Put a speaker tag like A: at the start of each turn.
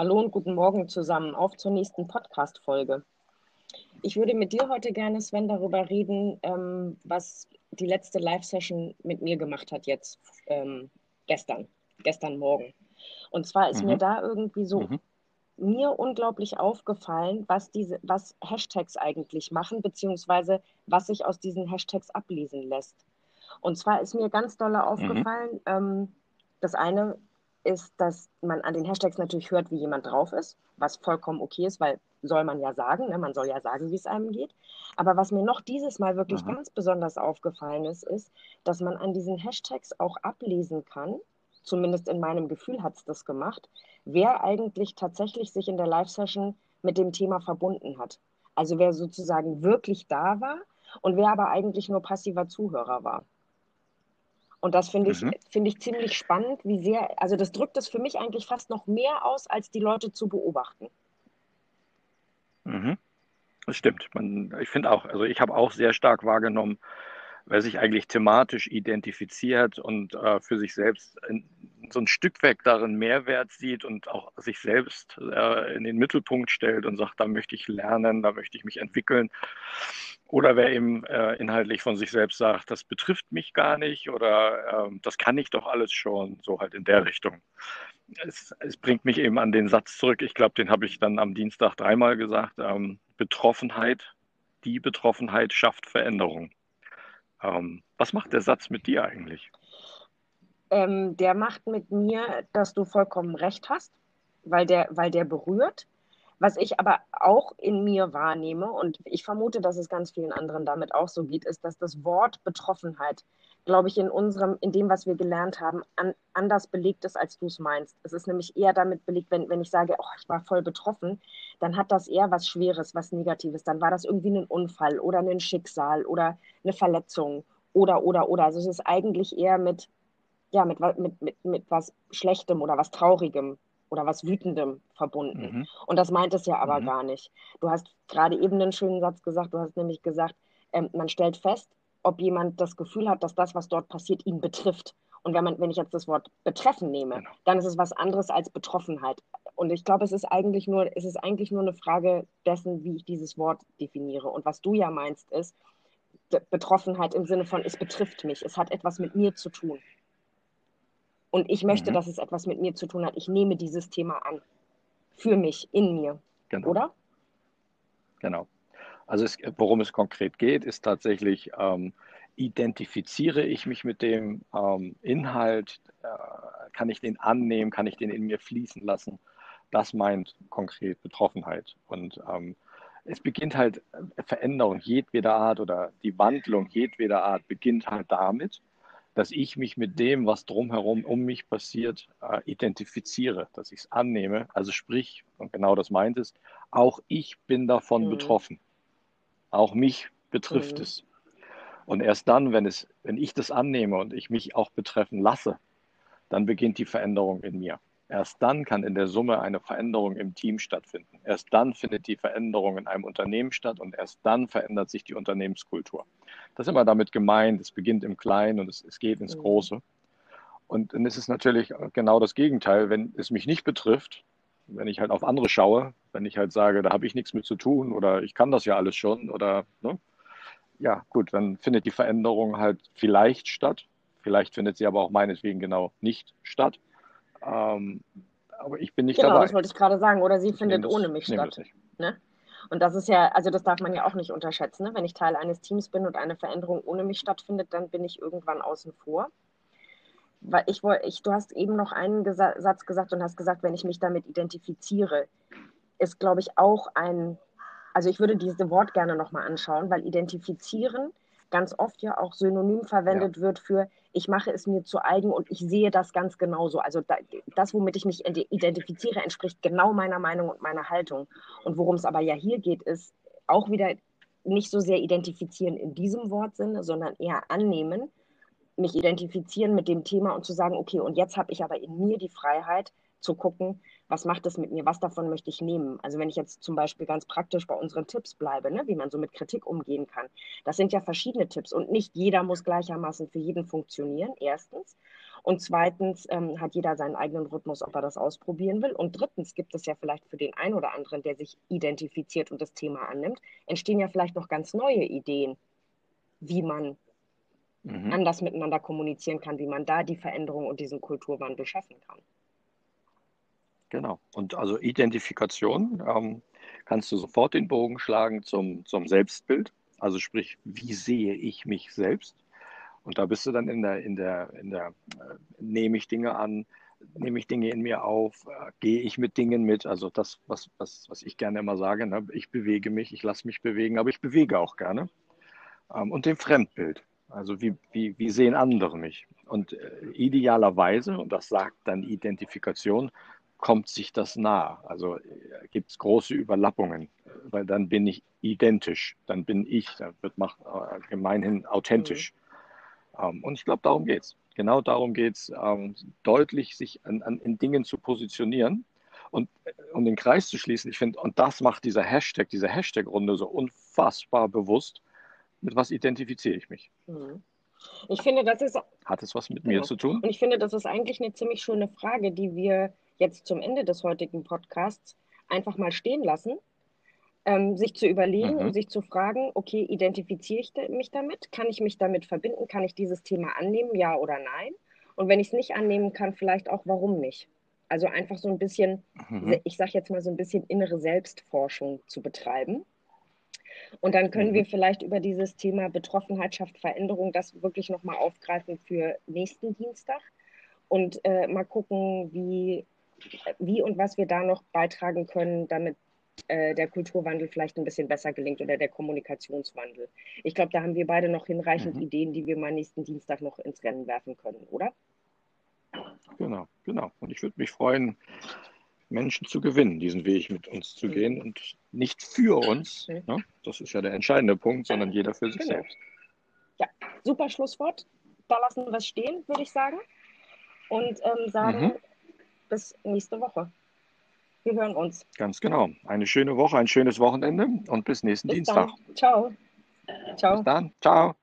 A: Hallo und guten Morgen zusammen. Auf zur nächsten Podcast-Folge. Ich würde mit dir heute gerne, Sven, darüber reden, ähm, was die letzte Live-Session mit mir gemacht hat jetzt ähm, gestern, gestern Morgen. Und zwar ist mhm. mir da irgendwie so mhm. mir unglaublich aufgefallen, was diese, was Hashtags eigentlich machen, beziehungsweise was sich aus diesen Hashtags ablesen lässt. Und zwar ist mir ganz doll mhm. aufgefallen, mhm. ähm, das eine ist, dass man an den Hashtags natürlich hört, wie jemand drauf ist, was vollkommen okay ist, weil soll man ja sagen, ne? man soll ja sagen, wie es einem geht. Aber was mir noch dieses Mal wirklich Aha. ganz besonders aufgefallen ist, ist, dass man an diesen Hashtags auch ablesen kann, zumindest in meinem Gefühl hat es das gemacht, wer eigentlich tatsächlich sich in der Live-Session mit dem Thema verbunden hat. Also wer sozusagen wirklich da war und wer aber eigentlich nur passiver Zuhörer war. Und das finde ich, mhm. Find ich ziemlich spannend, wie sehr, also das drückt es für mich eigentlich fast noch mehr aus, als die Leute zu beobachten.
B: Mhm. Das stimmt. Man, ich finde auch, also ich habe auch sehr stark wahrgenommen, wer sich eigentlich thematisch identifiziert und äh, für sich selbst in, so ein Stück weg darin Mehrwert sieht und auch sich selbst äh, in den Mittelpunkt stellt und sagt, da möchte ich lernen, da möchte ich mich entwickeln. Oder wer eben äh, inhaltlich von sich selbst sagt, das betrifft mich gar nicht oder ähm, das kann ich doch alles schon, so halt in der Richtung. Es, es bringt mich eben an den Satz zurück, ich glaube, den habe ich dann am Dienstag dreimal gesagt, ähm, Betroffenheit, die Betroffenheit schafft Veränderung. Ähm, was macht der Satz mit dir eigentlich?
A: Ähm, der macht mit mir, dass du vollkommen recht hast, weil der, weil der berührt. Was ich aber auch in mir wahrnehme, und ich vermute, dass es ganz vielen anderen damit auch so geht, ist, dass das Wort Betroffenheit, glaube ich, in unserem, in dem, was wir gelernt haben, an, anders belegt ist, als du es meinst. Es ist nämlich eher damit belegt, wenn, wenn ich sage, oh, ich war voll betroffen, dann hat das eher was Schweres, was Negatives. Dann war das irgendwie ein Unfall oder ein Schicksal oder eine Verletzung oder, oder, oder. Also es ist eigentlich eher mit, ja, mit, mit, mit, mit was Schlechtem oder was Traurigem oder was Wütendem verbunden. Mhm. Und das meint es ja aber mhm. gar nicht. Du hast gerade eben einen schönen Satz gesagt, du hast nämlich gesagt, ähm, man stellt fest, ob jemand das Gefühl hat, dass das, was dort passiert, ihn betrifft. Und wenn, man, wenn ich jetzt das Wort betreffen nehme, genau. dann ist es was anderes als Betroffenheit. Und ich glaube, es ist eigentlich nur, es ist eigentlich nur eine Frage dessen, wie ich dieses Wort definiere. Und was du ja meinst, ist Betroffenheit im Sinne von, es betrifft mich, es hat etwas mit mir zu tun. Und ich möchte, mhm. dass es etwas mit mir zu tun hat. Ich nehme dieses Thema an. Für mich, in mir. Genau. Oder?
B: Genau. Also es, worum es konkret geht, ist tatsächlich, ähm, identifiziere ich mich mit dem ähm, Inhalt, äh, kann ich den annehmen, kann ich den in mir fließen lassen. Das meint konkret Betroffenheit. Und ähm, es beginnt halt äh, Veränderung jedweder Art oder die Wandlung jedweder Art beginnt halt damit, dass ich mich mit dem, was drumherum um mich passiert, äh, identifiziere, dass ich es annehme. Also sprich, und genau das meint es, auch ich bin davon mhm. betroffen. Auch mich betrifft mhm. es. Und erst dann, wenn, es, wenn ich das annehme und ich mich auch betreffen lasse, dann beginnt die Veränderung in mir. Erst dann kann in der Summe eine Veränderung im Team stattfinden. Erst dann findet die Veränderung in einem Unternehmen statt und erst dann verändert sich die Unternehmenskultur. Das ist immer damit gemeint, es beginnt im Kleinen und es, es geht ins mhm. Große. Und dann ist es natürlich genau das Gegenteil, wenn es mich nicht betrifft, wenn ich halt auf andere schaue, wenn ich halt sage, da habe ich nichts mit zu tun oder ich kann das ja alles schon oder ne? ja gut, dann findet die Veränderung halt vielleicht statt. Vielleicht findet sie aber auch meinetwegen genau nicht statt. Ähm, aber ich bin nicht genau, dabei. Genau,
A: das wollte ich gerade sagen. Oder sie findet das, ohne mich statt. Ne? Und das ist ja, also das darf man ja auch nicht unterschätzen. Ne? Wenn ich Teil eines Teams bin und eine Veränderung ohne mich stattfindet, dann bin ich irgendwann außen vor. Weil ich, ich, du hast eben noch einen Gesa Satz gesagt und hast gesagt, wenn ich mich damit identifiziere, ist, glaube ich, auch ein, also ich würde dieses Wort gerne nochmal anschauen, weil identifizieren ganz oft ja auch synonym verwendet ja. wird für ich mache es mir zu eigen und ich sehe das ganz genauso. Also da, das, womit ich mich identifiziere, entspricht genau meiner Meinung und meiner Haltung. Und worum es aber ja hier geht, ist auch wieder nicht so sehr identifizieren in diesem Wortsinne, sondern eher annehmen, mich identifizieren mit dem Thema und zu sagen, okay, und jetzt habe ich aber in mir die Freiheit, zu gucken, was macht es mit mir, was davon möchte ich nehmen. Also wenn ich jetzt zum Beispiel ganz praktisch bei unseren Tipps bleibe, ne, wie man so mit Kritik umgehen kann, das sind ja verschiedene Tipps und nicht jeder muss gleichermaßen für jeden funktionieren, erstens. Und zweitens ähm, hat jeder seinen eigenen Rhythmus, ob er das ausprobieren will. Und drittens gibt es ja vielleicht für den einen oder anderen, der sich identifiziert und das Thema annimmt, entstehen ja vielleicht noch ganz neue Ideen, wie man mhm. anders miteinander kommunizieren kann, wie man da die Veränderung und diesen Kulturwandel schaffen kann.
B: Genau. Und also Identifikation ähm, kannst du sofort den Bogen schlagen zum, zum Selbstbild. Also sprich, wie sehe ich mich selbst? Und da bist du dann in der, in der, in der, äh, nehme ich Dinge an, nehme ich Dinge in mir auf, äh, gehe ich mit Dingen mit. Also das, was, was, was ich gerne immer sage, ne? ich bewege mich, ich lasse mich bewegen, aber ich bewege auch gerne. Ähm, und dem Fremdbild. Also wie, wie, wie sehen andere mich? Und äh, idealerweise, und das sagt dann Identifikation, kommt sich das nah. Also äh, gibt es große Überlappungen, weil dann bin ich identisch, dann bin ich, dann wird macht, äh, gemeinhin authentisch. Mhm. Ähm, und ich glaube, darum geht es. Genau darum geht es, ähm, deutlich sich an, an, in Dingen zu positionieren und äh, um den Kreis zu schließen. Ich finde, und das macht dieser Hashtag, diese Hashtag-Runde so unfassbar bewusst. Mit was identifiziere ich mich? Mhm.
A: Ich finde, das ist.
B: Hat es was mit genau. mir zu tun?
A: Und ich finde, das ist eigentlich eine ziemlich schöne Frage, die wir jetzt zum Ende des heutigen Podcasts einfach mal stehen lassen, ähm, sich zu überlegen mhm. und sich zu fragen, okay, identifiziere ich mich damit? Kann ich mich damit verbinden? Kann ich dieses Thema annehmen, ja oder nein? Und wenn ich es nicht annehmen kann, vielleicht auch, warum nicht? Also einfach so ein bisschen, mhm. ich sage jetzt mal so ein bisschen innere Selbstforschung zu betreiben. Und dann können mhm. wir vielleicht über dieses Thema Betroffenheit schafft Veränderung das wirklich nochmal aufgreifen für nächsten Dienstag und äh, mal gucken, wie wie und was wir da noch beitragen können, damit äh, der Kulturwandel vielleicht ein bisschen besser gelingt oder der Kommunikationswandel. Ich glaube, da haben wir beide noch hinreichend mhm. Ideen, die wir mal nächsten Dienstag noch ins Rennen werfen können, oder?
B: Genau, genau. Und ich würde mich freuen, Menschen zu gewinnen, diesen Weg mit uns zu mhm. gehen und nicht für uns, mhm. ne? das ist ja der entscheidende Punkt, sondern jeder für sich genau. selbst.
A: Ja, super Schlusswort. Da lassen wir es stehen, würde ich sagen. Und ähm, sagen, mhm bis nächste Woche. Wir hören uns.
B: Ganz genau. Eine schöne Woche, ein schönes Wochenende und bis nächsten bis Dienstag.
A: Dann. Ciao.
B: Ciao. Bis dann. Ciao.